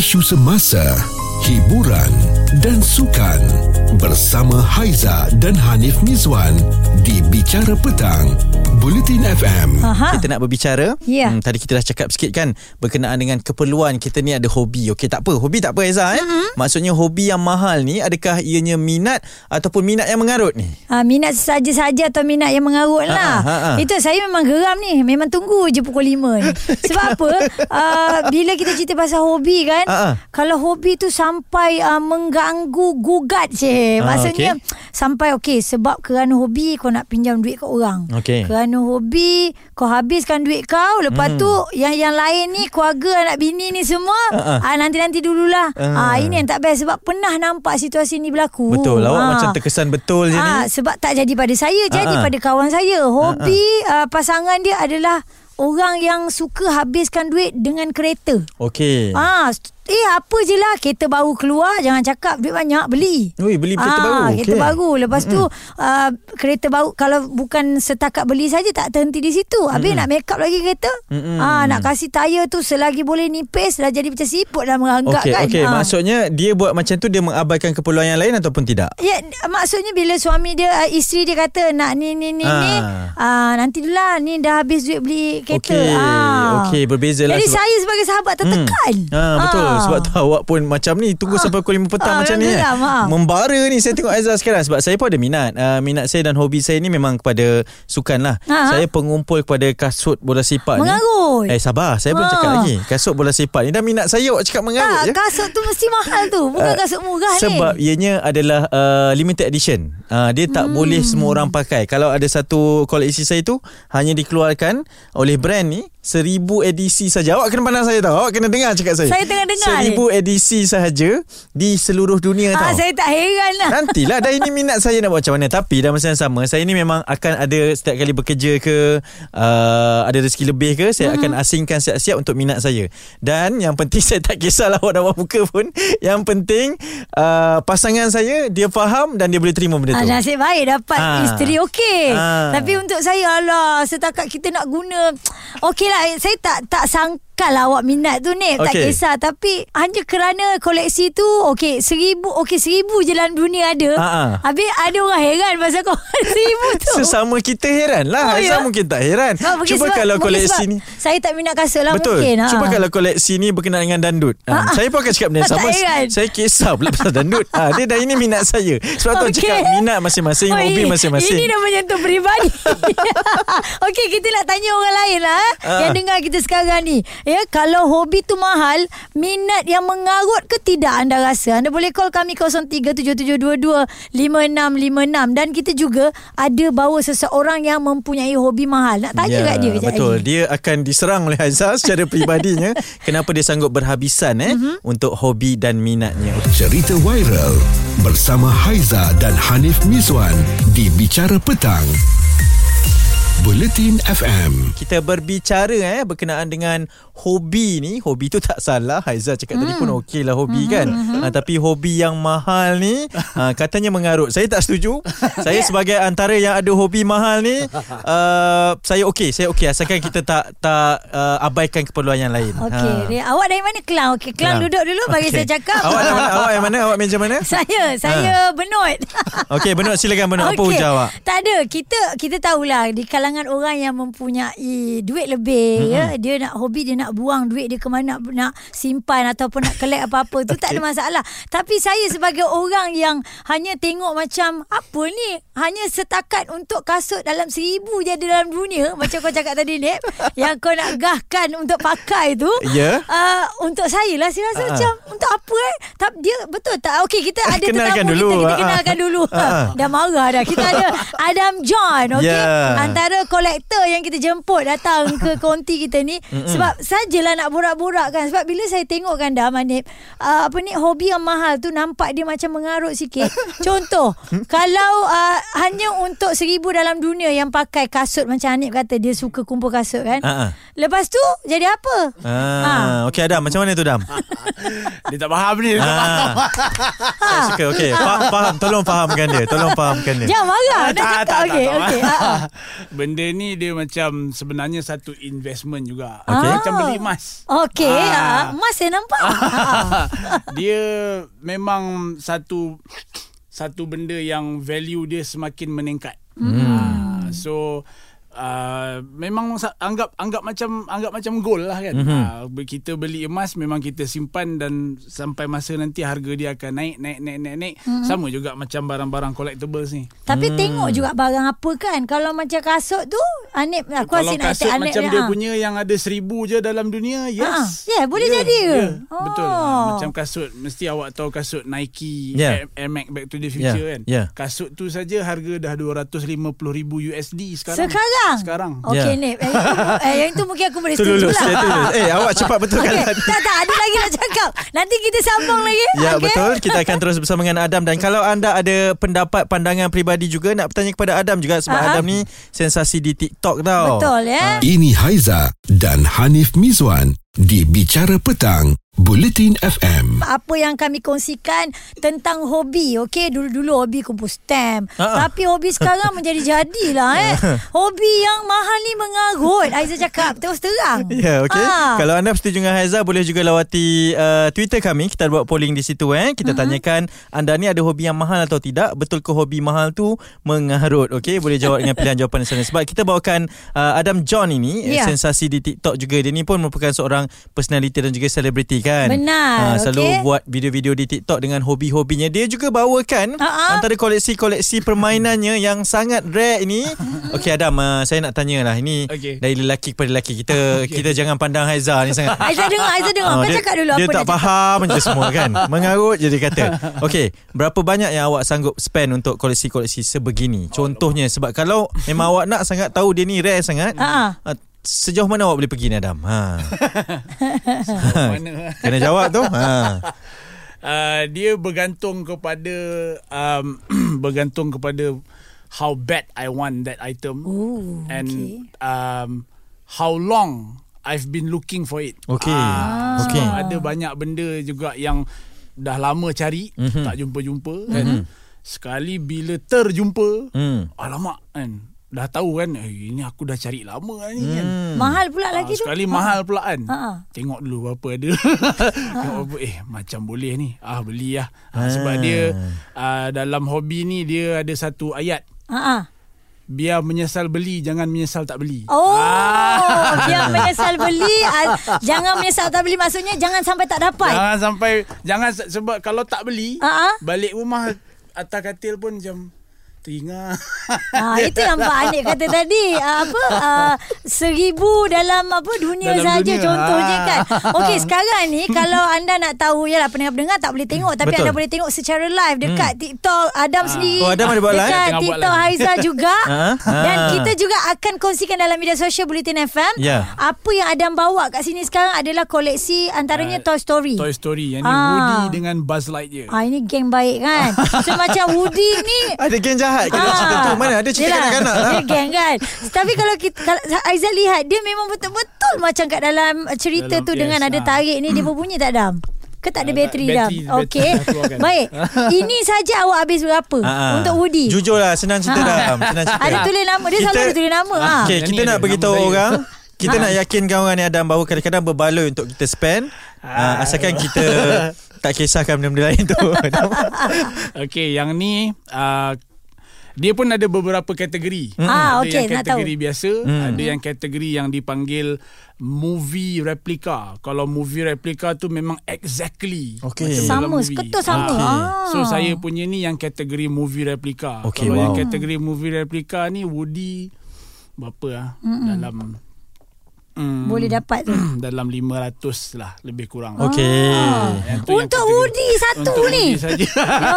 isu semasa, hiburan dan sukan bersama Haiza dan Hanif Mizwan di Bicara Petang, Bulletin FM. Aha. Kita nak berbicara Ya. hmm, Tadi kita dah cakap sikit kan Berkenaan dengan keperluan Kita ni ada hobi Okey tak apa Hobi tak apa Eza eh? Mm-hmm. Maksudnya hobi yang mahal ni Adakah ianya minat Ataupun minat yang mengarut ni Ha, minat saja-saja atau minat yang mengarut lah. Ha, ha, ha. Itu saya memang geram ni. Memang tunggu je pukul 5 ni. Sebab apa? Uh, bila kita cerita pasal hobi kan. Ha, ha. Kalau hobi tu sampai uh, mengganggu gugat je. Ah, Maksudnya okey. sampai okey sebab kerana hobi kau nak pinjam duit kat orang. Okey. Kerana hobi kau habiskan duit kau. Lepas Hmm. tu yang yang lain ni keluarga anak bini ni semua. Ha. Ah, nanti-nanti dululah. Ah. Ah, ini yang tak best sebab pernah nampak situasi ni berlaku. Betul Awak Ah. macam terkesan betul je Ah, ni sebab tak jadi pada saya, jadi Ah, ah. pada kawan saya. Hobi uh, pasangan dia adalah orang yang suka habiskan duit dengan kereta. Okey Ah, eh apa je lah kereta baru keluar jangan cakap duit banyak beli. Ui, beli kereta ah, baru, Kereta okey. baru. Lepas tu uh, kereta baru kalau bukan setakat beli saja tak terhenti di situ. Habis nak make up lagi kereta. Mm-mm. Ah, nak kasih tayar tu selagi boleh nipis dah jadi macam siput dah meranggak Okey, kan. okey. Ah. Maksudnya dia buat macam tu dia mengabaikan keperluan yang lain ataupun tidak? Ya, maksudnya bila suami dia, uh, isteri dia kata nak ni ni ni Ah. ni, uh, nanti dulu lah ni dah habis duit beli kereta. Okey, Ah. okey, berbeza lah Jadi sebab- saya sebagai sahabat tertekan. Hmm. Ha, betul. Ah. Sebab tu awak pun macam ni tunggu sampai pukul 5 petang Ah, macam ni. Eh. ah. Membara ni saya tengok Aizah sekarang sebab saya pun ada minat. Uh, minat saya dan hobi saya ni memang kepada sukan lah. Ha. Saya pengumpul kepada kasut bola sepak Mengarut. ni. Eh sabar, saya belum Ah. cakap lagi. Kasut bola sepak ni dah minat saya awak cakap mengarut Tak, je. kasut tu mesti mahal tu. Bukan Ah, kasut murah ni. Sebab ianya adalah uh, limited edition. Uh, dia tak hmm. boleh semua orang pakai. Kalau ada satu koleksi saya tu hanya dikeluarkan oleh brand ni seribu edisi saja. Awak kena pandang saya tahu. Awak kena dengar cakap saya. Saya tengah dengar Seribu edisi sahaja di seluruh dunia Ah, tahu. saya tak heran lah. Nantilah dah ini minat saya nak buat macam mana Tapi dalam masa yang sama Saya ni memang akan ada Setiap kali bekerja ke uh, Ada rezeki lebih ke Saya akan asingkan siap-siap Untuk minat saya Dan yang penting Saya tak kisahlah awak nak buat muka pun Yang penting uh, Pasangan saya Dia faham Dan dia boleh terima benda Ah, tu nasib baik dapat Ah. isteri okey. Ah. Tapi untuk saya Allah setakat kita nak guna okey lah saya tak tak sangkal lah awak minat tu ni tak Okey. kisah tapi hanya kerana koleksi tu okey seribu okey seribu je dalam dunia ada. Ah. Habis ada orang heran pasal kau seribu tu. Sesama kita heran lah Oh, Aizah ya? mungkin tak heran Cuba sebab- kalau koleksi ni Saya tak minat kasut lah Betul mungkin. Cuba ha. kalau koleksi ni Berkenaan dengan dandut ha. Saya pun akan cakap benda Tak sama heran. Saya kisah pula pasal dandut ha. Dia dah ini minat saya Sebab tu Okey. cakap Minat masing-masing Oh, Hobi masing-masing Ini dah menyentuh peribadi. Okey, kita nak tanya orang lain lah. eh, Ah. Yang dengar kita sekarang ni. Ya, kalau hobi tu mahal, minat yang mengarut ke tidak anda rasa? Anda boleh call kami 0377225656 dan kita juga ada bawa seseorang yang mempunyai hobi mahal. Nak tanya kat dia Ya, Betul lagi. Dia akan diserang oleh Aizah Secara peribadinya Kenapa dia sanggup berhabisan eh Mhm. Untuk hobi dan minatnya Cerita viral bersama Haiza dan Hanif Mizwan di Bicara Petang, Bulletin FM. Kita berbicara eh berkenaan dengan hobi ni. Hobi tu tak salah. Haizal cakap tadi Hmm. pun okey lah hobi kan. Ha, tapi hobi yang mahal ni ha, katanya mengarut. Saya tak setuju. saya sebagai antara yang ada hobi mahal ni uh, saya okey, saya okey asalkan kita tak tak uh, abaikan keperluan yang lain. Okey, dia awak dari mana Kelang? Okey, Kelang Kelang. duduk dulu bagi Okey. saya cakap. Awak yang mana? Awak yang mana? Awak meja mana? Saya, saya Benut. Okey, Benut silakan Benut. Apa Okey. hujah awak? Tak ada. Kita kita tahulah di kalangan orang yang mempunyai duit lebih mm-hmm. ya, dia nak hobi dia nak buang duit dia ke mana nak, nak simpan ataupun nak collect apa-apa tu tak ada masalah. Tapi saya sebagai orang yang hanya tengok macam apa ni? Hanya setakat untuk kasut dalam seribu je ada dalam dunia macam kau cakap tadi Nip yang kau nak gahkan untuk pakai tu. Ya. Uh, untuk saya lah saya rasa ah. macam untuk apa eh? Tak dia betul tak? Okey kita ada Kenalkan tetamu dulu. kita kita Ah, ah. kenalkan dulu. Ah, ah. Dah marah dah. Kita ada Adam John, okey. Ya. Antara kolektor yang kita jemput datang ke konti kita ni sebab sajalah nak borak-borak kan. Sebab bila saya tengok kan dah Manip, uh, apa ni hobi yang mahal tu nampak dia macam mengarut sikit. Contoh, kalau uh, hanya untuk seribu dalam dunia yang pakai kasut macam Hanif kata dia suka kumpul kasut kan. Ah, ah. Lepas tu jadi apa? Ah, okey Adam, macam mana tu Dam? Dia tak faham ni faham Ah. Saya suka okey. Faham, faham, tolong fahamkan dia. Tolong fahamkan dia. Jangan marah. Dah Tak, cakap. tak, Okey, tak, tak. okey. Ah, ah. Benda ni dia macam Sebenarnya satu investment juga Okey. Macam beli emas Okey. Ah. Ah. Mas saya nampak. Ah. Dia memang satu Satu benda yang value dia semakin meningkat hmm. So Uh, memang anggap anggap macam anggap macam gold lah kan. Mm-hmm. Uh, kita beli emas memang kita simpan dan sampai masa nanti harga dia akan naik naik naik naik naik. Mm-hmm. Sama juga macam barang-barang collectibles ni. Tapi tengok juga barang apa kan. Kalau macam kasut tu, Anip aku Kalau rasa nak kasut macam dia ah. punya yang ada seribu je dalam dunia, Ah, yes. yeah, boleh jadi ke? Yeah, Oh. Betul. Ah, Macam kasut, mesti awak tahu kasut Nike, Yeah. Air, Max Back to the Future Yeah, kan. yeah. Kasut tu saja harga dah 250 ribu USD sekarang. Sekarang? Sekarang. Okey Ya. Nip. Yang itu, eh, yang itu mungkin aku boleh Tu setuju lah. Saya tu lulus. Eh, awak cepat betulkan Okey, tadi. tak tak ada lagi nak cakap. Nanti kita sambung lagi. Ya Okey? betul Kita akan terus bersama dengan Adam Dan kalau anda ada pendapat Pandangan peribadi juga Nak bertanya kepada Adam juga Sebab Ha-ha. Adam ni Sensasi di TikTok tau Betul ya. Ini Haiza dan Hanif Mizwan di Bicara Petang, Bulletin FM. apa yang kami kongsikan tentang hobi. Okey, dulu-dulu hobi kumpul stamp. Ha-ha. Tapi hobi sekarang menjadi jadilah eh. Hobi yang mahal ni mengarut. Aiza cakap terus terang. Ya, okey. Ah. Kalau anda bersetuju dengan Haiza boleh juga lawati uh, Twitter kami. Kita buat polling di situ eh. Kita Mm-hmm. tanyakan anda ni ada hobi yang mahal atau tidak? Betul ke hobi mahal tu mengarut? Okey, boleh jawab dengan pilihan jawapan yang sana. Sebab kita bawakan uh, Adam John ini Ya. yeah. sensasi di TikTok juga. Dia ni pun merupakan seorang personality dan juga selebriti kan. Benar, Ah, selalu okey. buat video-video di TikTok dengan hobi-hobinya. Dia juga bawakan Ha-ha. antara koleksi-koleksi permainannya yang sangat rare ini. Okey Adam, uh, saya nak tanya lah. Ini Okey. dari lelaki kepada lelaki. Kita okay. kita jangan pandang Haiza ni sangat. Aiza dengar, Aiza dengar. Ah, Kau dia, cakap dulu dia apa tak nak cakap. faham je semua kan Mengarut je dia kata Okey Berapa banyak yang awak sanggup spend Untuk koleksi-koleksi sebegini Contohnya Sebab kalau Memang awak nak sangat Tahu dia ni rare sangat Ha. ah, Sejauh mana awak boleh pergi ni Adam ha. Mana? Kena jawab tu ha. Uh, dia bergantung kepada um, bergantung kepada how bad I want that item Oh, and okey. um, how long I've been looking for it. Okey. Ah, Okey. sebab Ada banyak benda juga yang dah lama cari Mhm. mm-hmm. tak jumpa-jumpa kan. Sekali bila terjumpa, Hmm. alamak kan. Dah tahu kan eh, ini aku dah cari lama ni kan. Hmm. Mahal pula Ah, lagi tu. sekali mahal pula kan. Ha, ha. Tengok dulu berapa ada. Tengok berapa eh macam boleh ni. Ah beli lah. Ah, sebab Ah. dia ah, dalam hobi ni dia ada satu ayat. Ha, ha. Biar menyesal beli jangan menyesal tak beli. Oh, Ah. biar menyesal beli, ah, jangan menyesal tak beli maksudnya jangan sampai tak dapat. Jangan sampai jangan se- sebab kalau tak beli Ha, ha. balik rumah atas katil pun macam teringat. Ah, itu yang Pak Anik kata tadi ah, apa ah, seribu dalam apa dunia Dalam saja dunia. contohnya Ah. kan. Okey sekarang ni kalau anda nak tahu yalah pendengar-pendengar tak boleh tengok tapi Betul. anda boleh tengok secara live dekat TikTok Adam sendiri. Oh, Adam ada buat live? Dekat buat TikTok live. Haiza juga. Ah, ah. Dan kita juga akan kongsikan dalam media sosial Bulletin FM. Ya. Apa yang Adam bawa kat sini sekarang adalah koleksi antaranya Ah, Toy Story. Toy Story yang ni Ah. Woody dengan Buzz Lightyear. Ah ini geng baik kan. So macam Woody ni Ada geng jahat Kalau Ah. cerita tu. Mana ada cerita kanak-kanak lah. Dia geng kan. Tapi kalau kita kalau Aizal lihat Dia memang betul-betul Macam kat dalam cerita Dalam- tu Dengan yes, ada ah. tarik ni Dia berbunyi tak Dam? Ke tak ada bateri bateri- Okey. dah keluarkan. Baik. Ini saja awak habis berapa? Ah, ah. Untuk Woody. Jujur lah Senang cerita Ah. dah Senang cerita Ada tulis nama. Dia selalu ada tulis nama ha. Okay, Yang kita nak beritahu orang. Kita nak yakinkan orang ni Adam bahawa kadang-kadang berbaloi untuk kita spend. Uh, asalkan kita tak kisahkan benda-benda lain tu. Okey, yang ni uh, dia pun ada beberapa kategori. Ah, ada okey, yang nak kategori tahu. biasa, Hmm. ada yang kategori yang dipanggil movie replica. Kalau movie replica tu memang exactly Okey. macam dalam Sama, movie. seketul sama. Okey. Ah. So saya punya ni yang kategori movie replica. Okey, Kalau yang wow. kategori movie replica ni Woody berapa ah? Dalam mm, Boleh dapat tu dalam 500 lah lebih kurang. Okey. Yang tu yang Untuk Woody satu Untuk ni Woody saja. Ya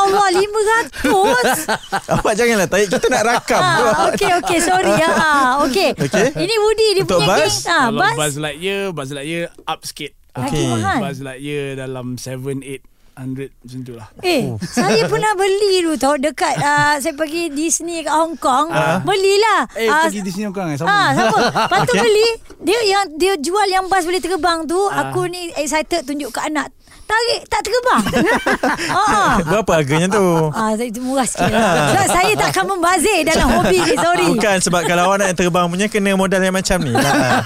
Allah 500 Awak janganlah tarik kita nak rakam. Ah, okey okey sorry ya. Ah, okey. Okey. Ini Woody dia Untuk punya Buzz? geng. Ah, Kalau Buzz. Buzz Lightyear Buzz Lightyear up sikit Okey. Lagi mahal. Buzz Lightyear dalam 7 8 100 macam tu lah. Eh, saya pernah beli dulu tau dekat uh, saya pergi Disney kat Hong Kong. Belilah. Eh, Ah, pergi di sini kau kan? Sama. Ah, sama. Lepas tu Okay. beli dia yang dia jual yang bas boleh terbang tu, Ah. aku ni excited tunjuk ke anak. Tarik tak terbang. ah. Berapa harganya tu? Ah, saya itu murah sikit lah. Sebab saya tak akan membazir dalam hobi ni, sorry. Bukan sebab kalau awak nak yang terbang punya kena modal yang macam ni. Lah.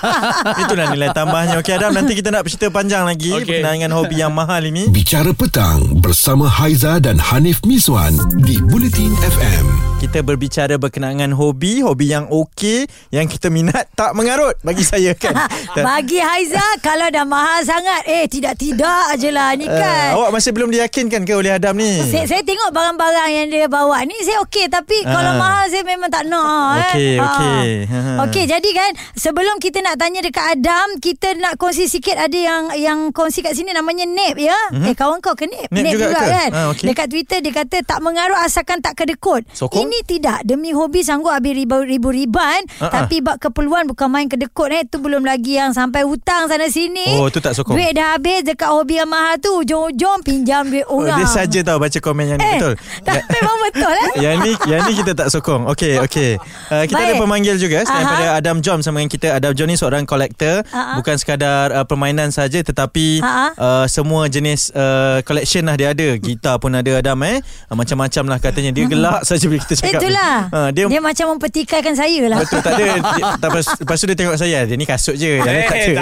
Itulah nilai tambahnya. Okey Adam, nanti kita nak bercerita panjang lagi Okey. berkenaan dengan hobi yang mahal ini. Bicara petang bersama Haiza dan Hanif Miswan di Bulletin FM. Kita berbicara berkenaan dengan hobi, hobi yang okey, yang kita minat tak mengarut bagi saya kan. Bagi Haiza Kalau dah mahal sangat Eh tidak-tidak je lah Ni kan uh, awak masih belum diyakinkan ke oleh Adam ni? saya, saya tengok barang-barang yang dia bawa ni saya okey tapi Ah. kalau mahal saya memang tak nak Okey, eh. okey. Ha. Okey jadi kan sebelum kita nak tanya dekat Adam kita nak kongsi sikit ada yang yang kongsi kat sini namanya Nep ya. Eh kawan kau Nep? Mhm. Nep juga ke? kan. Ah, okey. Dekat Twitter dia kata tak mengarut asalkan tak kedekut. Sokong? Ini tidak demi hobi sanggup habis ribu-ribu riban Ah, ah. tapi bab keperluan bukan main kedekut eh tu belum lagi yang sampai hutang sana sini. Oh, tu tak sokong. Duit dah habis dekat hobi yang mahal tu ujung-ujung pinjam duit Oh, orang. dia saja tahu baca komen yang ni Eh, betul. tak, memang betul eh. Yang ni yang ni kita tak sokong. Okey, okey. Uh, kita Baik. ada pemanggil juga Aha. daripada Adam John sama dengan kita. Adam John ni seorang kolektor, Aha. bukan sekadar uh, permainan saja tetapi Aha. uh, semua jenis uh, collection lah dia ada. Gitar pun ada Adam eh. Uh, macam-macam lah katanya. Dia gelak saja bila kita cakap. Itulah. Uh, dia, dia macam mempertikaikan saya lah. Betul tak ada dia, tak, lepas, lepas tu dia tengok saya Dia ni kasut je Yang lain tak ada.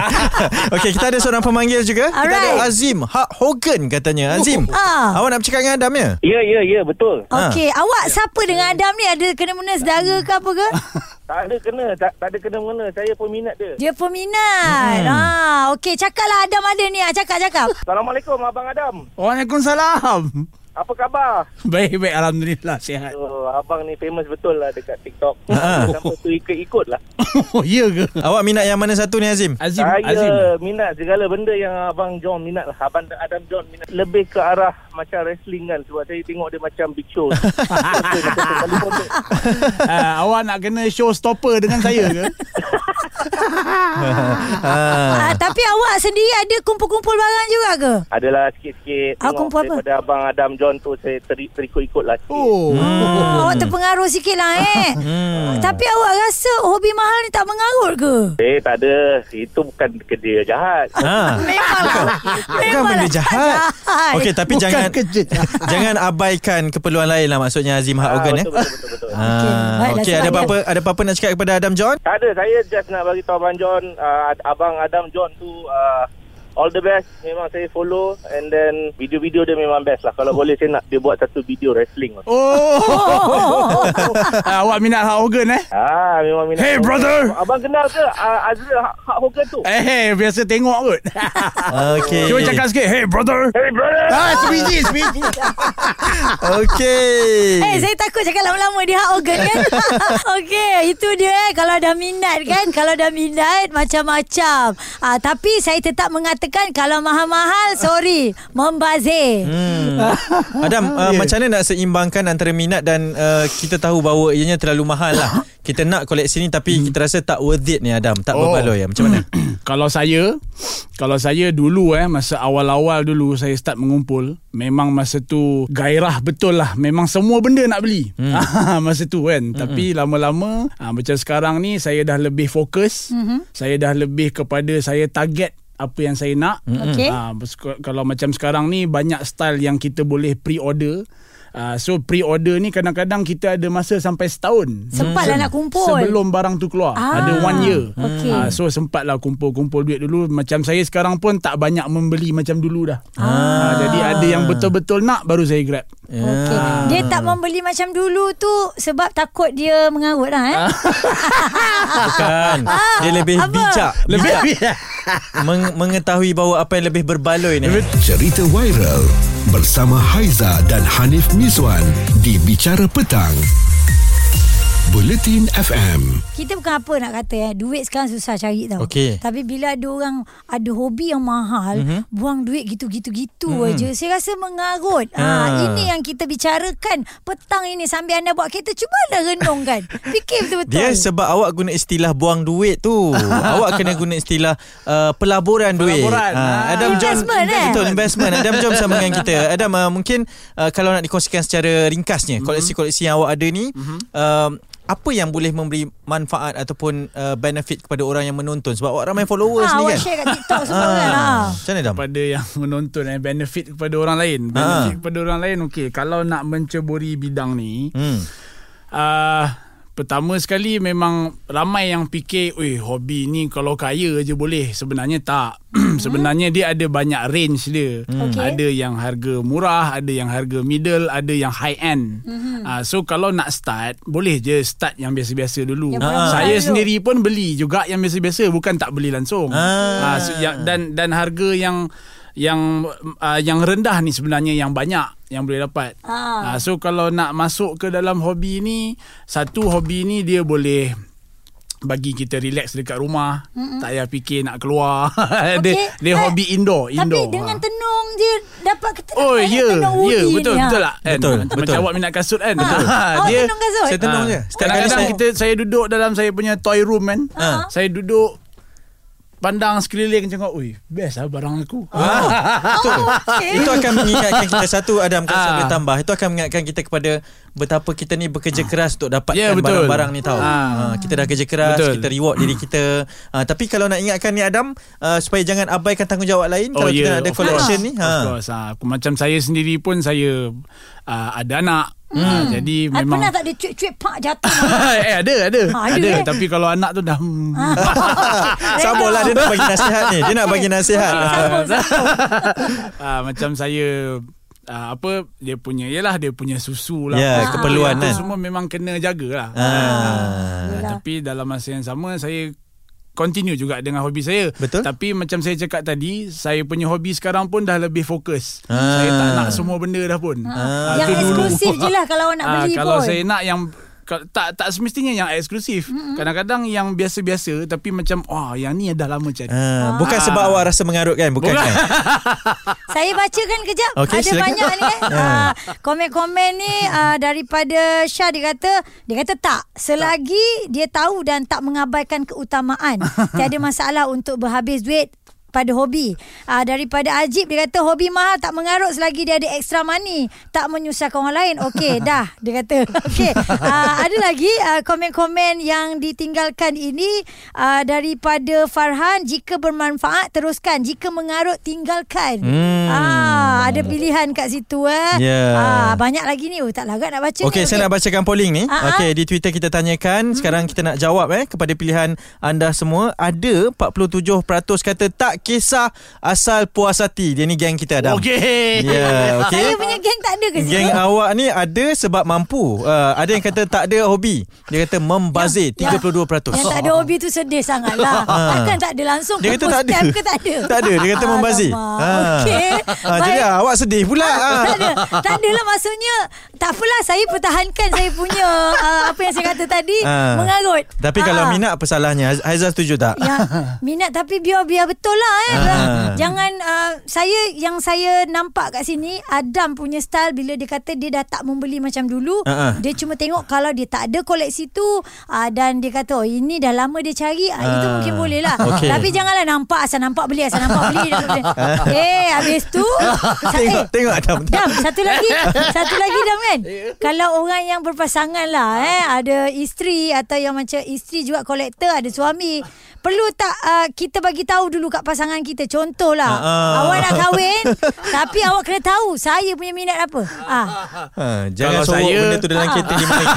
Okey kita ada seorang pemanggil juga Kita ada Alright. Azim Hak Hogan katanya Azim Ah. Awak nak bercakap dengan Adam ya Ya, ya, ya, betul. Okey, awak siapa dengan Adam ni? Ada kena-mena saudara ke apa ke? Tak ada kena, tak, tak ada kena mengena. Saya peminat dia. Dia peminat. Hmm. Ah, okey, cakaplah Adam ada ni. Ah, Cakap, cakap. Assalamualaikum, Abang Adam. Waalaikumsalam. Apa khabar? Baik, baik. Alhamdulillah. Sihat. Oh, abang ni famous betul lah dekat TikTok. Ha. Sampai tu ikut-ikut lah. Oh, ya ke? Awak minat yang mana satu ni Azim Azim, saya Azim. minat segala benda yang Abang John minat lah. Abang Adam John minat. Lebih ke arah macam wrestling kan. Sebab saya tengok dia macam big show. Uh, awak nak kena show stopper dengan saya ke? Ah, tapi awak sendiri ada kumpul-kumpul barang juga ke? Adalah sikit-sikit. Ah, kumpul apa? daripada Abang Adam John tu saya teri, terikut-ikut lah. sikit. Oh. Oh, awak terpengaruh sikit lah eh. Hmm. Tapi awak rasa hobi mahal ni tak mengarut ke? Eh, tak ada. Itu bukan kerja jahat. Ha. Memanglah. Bukan benda tak jahat Okey tapi Bukan jangan kerja. Jangan abaikan keperluan lain lah Maksudnya Azim Hak Ah, Hogan eh betul, betul, betul, betul. Okey, Ah, Okey sebab ada apa-apa Ada apa-apa nak cakap kepada Adam John Tak ada, saya just nak bagi tahu Abang John, uh, Abang Adam John tu uh, all the best. Memang saya follow and then video-video dia memang best lah. Kalau boleh saya nak dia buat satu video wrestling. Oh. Ah, awak minat Hulk Hogan eh? Ah, memang minat. Hey, brother! Abang kenal ke uh, Azril Hak Hogan tu? Eh, hey, biasa tengok kot. Okey Cuba cakap sikit. Hey, brother. Hey, brother! Ah, sebiji, sebiji. Okey. Eh saya takut cakap lama-lama Dia hak organ kan Okey Itu dia eh. Kalau dah minat kan? Kalau dah minat Macam-macam. Ah, Tapi saya tetap mengatakan Kalau mahal-mahal Sorry. Membazir. Hmm. Adam, uh, Ya. macam mana nak seimbangkan antara minat dan uh, kita tahu bahawa ianya terlalu mahal lah. Kita nak koleksi ni tapi kita rasa tak worth it ni Adam. Tak Oh. berbaloi. Macam mana? kalau saya kalau saya dulu eh masa awal-awal dulu saya start mengumpul memang masa tu gairah betul lah memang semua benda nak beli hmm. masa tu kan hmm. tapi lama-lama ah, macam sekarang ni saya dah lebih fokus hmm. saya dah lebih kepada saya target apa yang saya nak Okey. Ah, besk- kalau macam sekarang ni banyak style yang kita boleh pre-order Uh, so pre-order ni kadang-kadang kita ada masa sampai setahun. Sempatlah nak kumpul. Sebelum barang tu keluar. Ah, Ada one year. okey. Ah, So sempatlah kumpul-kumpul duit dulu. Macam saya sekarang pun Tak banyak membeli Macam dulu dah. Ah. Jadi ada yang betul-betul nak Baru saya grab Okey. Dia tak membeli macam dulu tu Sebab takut dia mengarut lah eh Bukan. Dia lebih apa? bijak. Lebih bijak. Meng- mengetahui bahawa apa yang lebih berbaloi ni. Cerita viral bersama Haiza dan Hanif Miswan di Bicara Petang. Buletin FM. Kita bukan apa nak kata eh Duit sekarang susah cari tau Okey. Tapi bila ada orang Ada hobi yang mahal Mhm. mm-hmm. Buang duit gitu-gitu-gitu Mhm. mm-hmm. aja Saya rasa mengarut ha. Ah. Ini yang kita bicarakan Petang ini Sambil anda buat kereta Cubalah renungkan Fikir betul-betul Dia sebab awak guna istilah buang duit tu. awak kena guna istilah uh, pelaburan duit. Pelaburan. Ah. Adam John Investment, eh? betul investment. Adam John bersama dengan kita. Adam uh, mungkin uh, kalau nak dikongsikan secara ringkasnya koleksi-koleksi yang awak ada ni um, apa yang boleh memberi manfaat ataupun uh, benefit kepada orang yang menonton sebab awak ramai followers ha, ni Awak kan. share kat TikTok semua kan ha. Macam mana Dam? Kepada yang menonton eh, benefit kepada orang lain. Ah. Benefit kepada orang lain okey. Kalau nak menceburi bidang ni, Hmm. uh, pertama sekali memang ramai yang fikir, "Oi, hobi ni kalau kaya je boleh." Sebenarnya tak. Sebenarnya dia ada banyak range dia. Okey. Ada yang harga murah, ada yang harga middle, ada yang high end. Uh, so kalau nak start, boleh je start yang biasa-biasa dulu. Yang murah-murah Saya dulu. sendiri pun beli juga yang biasa-biasa, bukan tak beli langsung. Ah. Ah, so, yang, dan dan harga yang yang uh, yang rendah ni sebenarnya yang banyak yang boleh dapat. Ah. Ah, so kalau nak masuk ke dalam hobi ni, satu hobi ni dia boleh bagi kita relax dekat rumah, Mm-mm. tak payah fikir nak keluar. dia Okey. dia Eh, hobi indoor, Tapi indoor. dengan Ah. tenung je Dapat kita Oh dapat ya, tenung ya hoodie betul ni, ha. betul tak? Kan? Betul, Macam betul. awak minat kasut kan? Ha. Oh, tenung kasut. Saya tenung Ah, je. Setiap kali Kadang-kadang saya kita saya duduk dalam saya punya toy room kan. Ah. Saya duduk pandang sekeliling macam oi, best lah barang aku. Itu, okey. itu akan mengingatkan kita satu Adam kalau saya Ah. boleh tambah itu akan mengingatkan kita kepada betapa kita ni bekerja keras untuk dapatkan Ya, betul. barang-barang ni tahu. Ah. Ah, kita dah kerja keras, Betul. kita reward diri kita. Ah, tapi kalau nak ingatkan ni Adam uh, supaya jangan abaikan tanggungjawab lain kalau kita nak ada of collection course. ni. Of Ha. course. Ha. Macam saya sendiri pun saya uh, ada anak. Hmm. Ha, jadi Ah, memang Pernah tak dia cuit-cuit pak jatuh eh ada ada Ha, ada, ada eh? tapi kalau anak tu dah. Sabarlah dia nak bagi nasihat ni. Dia nak bagi nasihat. Sambung. ah, macam saya ah, apa dia punya yalah dia punya susu lah Ya, Apa keperluan kan. semua memang kena jagalah Ah. Ah, Yalah. tapi dalam masa yang sama saya continue juga dengan hobi saya Betul. tapi macam saya cakap tadi saya punya hobi sekarang pun dah lebih fokus Ah. saya tak nak semua benda dah pun Ah, Yang tu dulu. eksklusif je lah Kalau awak nak Ah, beli kalau pun saya nak yang tak tak semestinya yang eksklusif. Mm-hmm. Kadang-kadang yang biasa-biasa tapi macam wah yang ni dah lama cari. Ah, bukan sebab awak rasa mengarut kan? Bukan, Bukan. kan? Saya bacakan kejap Okey, Ada silakan. banyak ni eh. uh, Komen-komen ni uh, Daripada Syah Dia kata Dia kata tak Selagi dia tahu Dan tak mengabaikan keutamaan Tiada masalah Untuk berhabis duit pada hobi uh, Daripada Ajib Dia kata hobi mahal Tak mengarut selagi dia ada extra money Tak menyusahkan orang lain Okey dah Dia kata Okey uh, Ada lagi uh, Komen-komen yang ditinggalkan ini uh, Daripada Farhan Jika bermanfaat Teruskan Jika mengarut Tinggalkan Hmm. ah, Ada pilihan kat situ eh Ya. ah, Banyak lagi ni oh, Tak lagat nak baca Okey, ni saya nak bacakan polling ni. Ah. Okey, di Twitter kita tanyakan. Sekarang kita nak jawab eh kepada pilihan anda semua. Ada 47% kata tak kisah asal puas hati. Dia ni geng kita Adam. Okey. Ya, okey. Saya punya geng tak ada ke situ Geng awak ni ada sebab mampu. Uh, ada yang kata tak ada hobi. Dia kata membazir Yang- 32%. Yang tak ada hobi tu sedih sangat lah Takkan tak ada langsung Dia kata tak ada. ke tak ada Tak ada, dia kata membazir. Alamak. Okey Ah, jadi Baik. ah, awak sedih pula. ah. tak ada Tak adalah maksudnya Tak apalah Saya pertahankan Saya punya uh, Apa yang saya kata tadi Ah. Mengarut Tapi kalau Ah. minat apa salahnya? Haiz- Haizal setuju tak? Ya, minat tapi biar biar betul lah eh. Ah. Jangan uh, saya yang saya nampak kat sini Adam punya style bila dia kata dia dah tak membeli macam dulu. Ah. Dia cuma tengok kalau dia tak ada koleksi tu uh, dan dia kata oh ini dah lama dia cari uh, itu mungkin boleh lah. Okey. Tapi janganlah nampak asal nampak beli asal nampak beli. eh habis tu tengok, eh, tengok Adam. Dam, satu lagi Satu lagi Dam kan Kalau orang yang berpasangan lah eh, Ada isteri Atau yang macam Isteri juga kolektor Ada suami Perlu tak uh, Kita bagi tahu dulu Kat pasangan kita Contohlah Ah, ah. Awak nak kahwin Tapi awak kena tahu Saya punya minat apa ah. Ha, jangan Kalau sorok saya- benda tu dalam kereta lima lagi.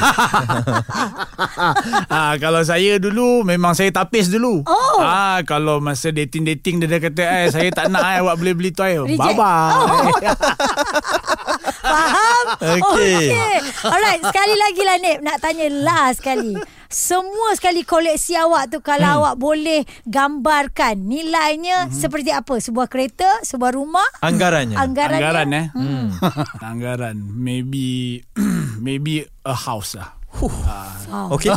ah, kalau saya dulu memang saya tapis dulu. Oh. Ah, kalau masa dating-dating dia dah kata eh saya tak nak eh awak boleh beli toy. Reject. Bye bye. Oh. Faham? Okey. Okey. Alright, sekali lagi lah Nip nak tanya last sekali. Semua sekali koleksi awak tu kalau Hmm. awak boleh gambarkan nilainya seperti apa? Sebuah kereta, sebuah rumah, Anggarannya. anggarannya. Anggaran eh. Hmm. Anggaran maybe maybe a house lah. Ah, Wow. Okey?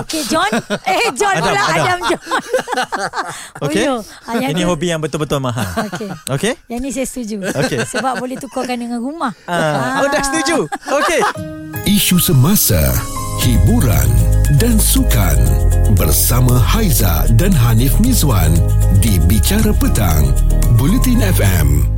Okey John Eh John Adam, pula Adam. Adam, John. Ah, yang Ini tu- hobi yang betul-betul mahal. Okey Okey? Yang ni saya setuju Okey. Sebab boleh tukarkan dengan rumah Ah, oh dah setuju. Okey. Isu semasa, hiburan dan sukan bersama Haiza dan Hanif Mizwan di Bicara Petang, Bulletin FM.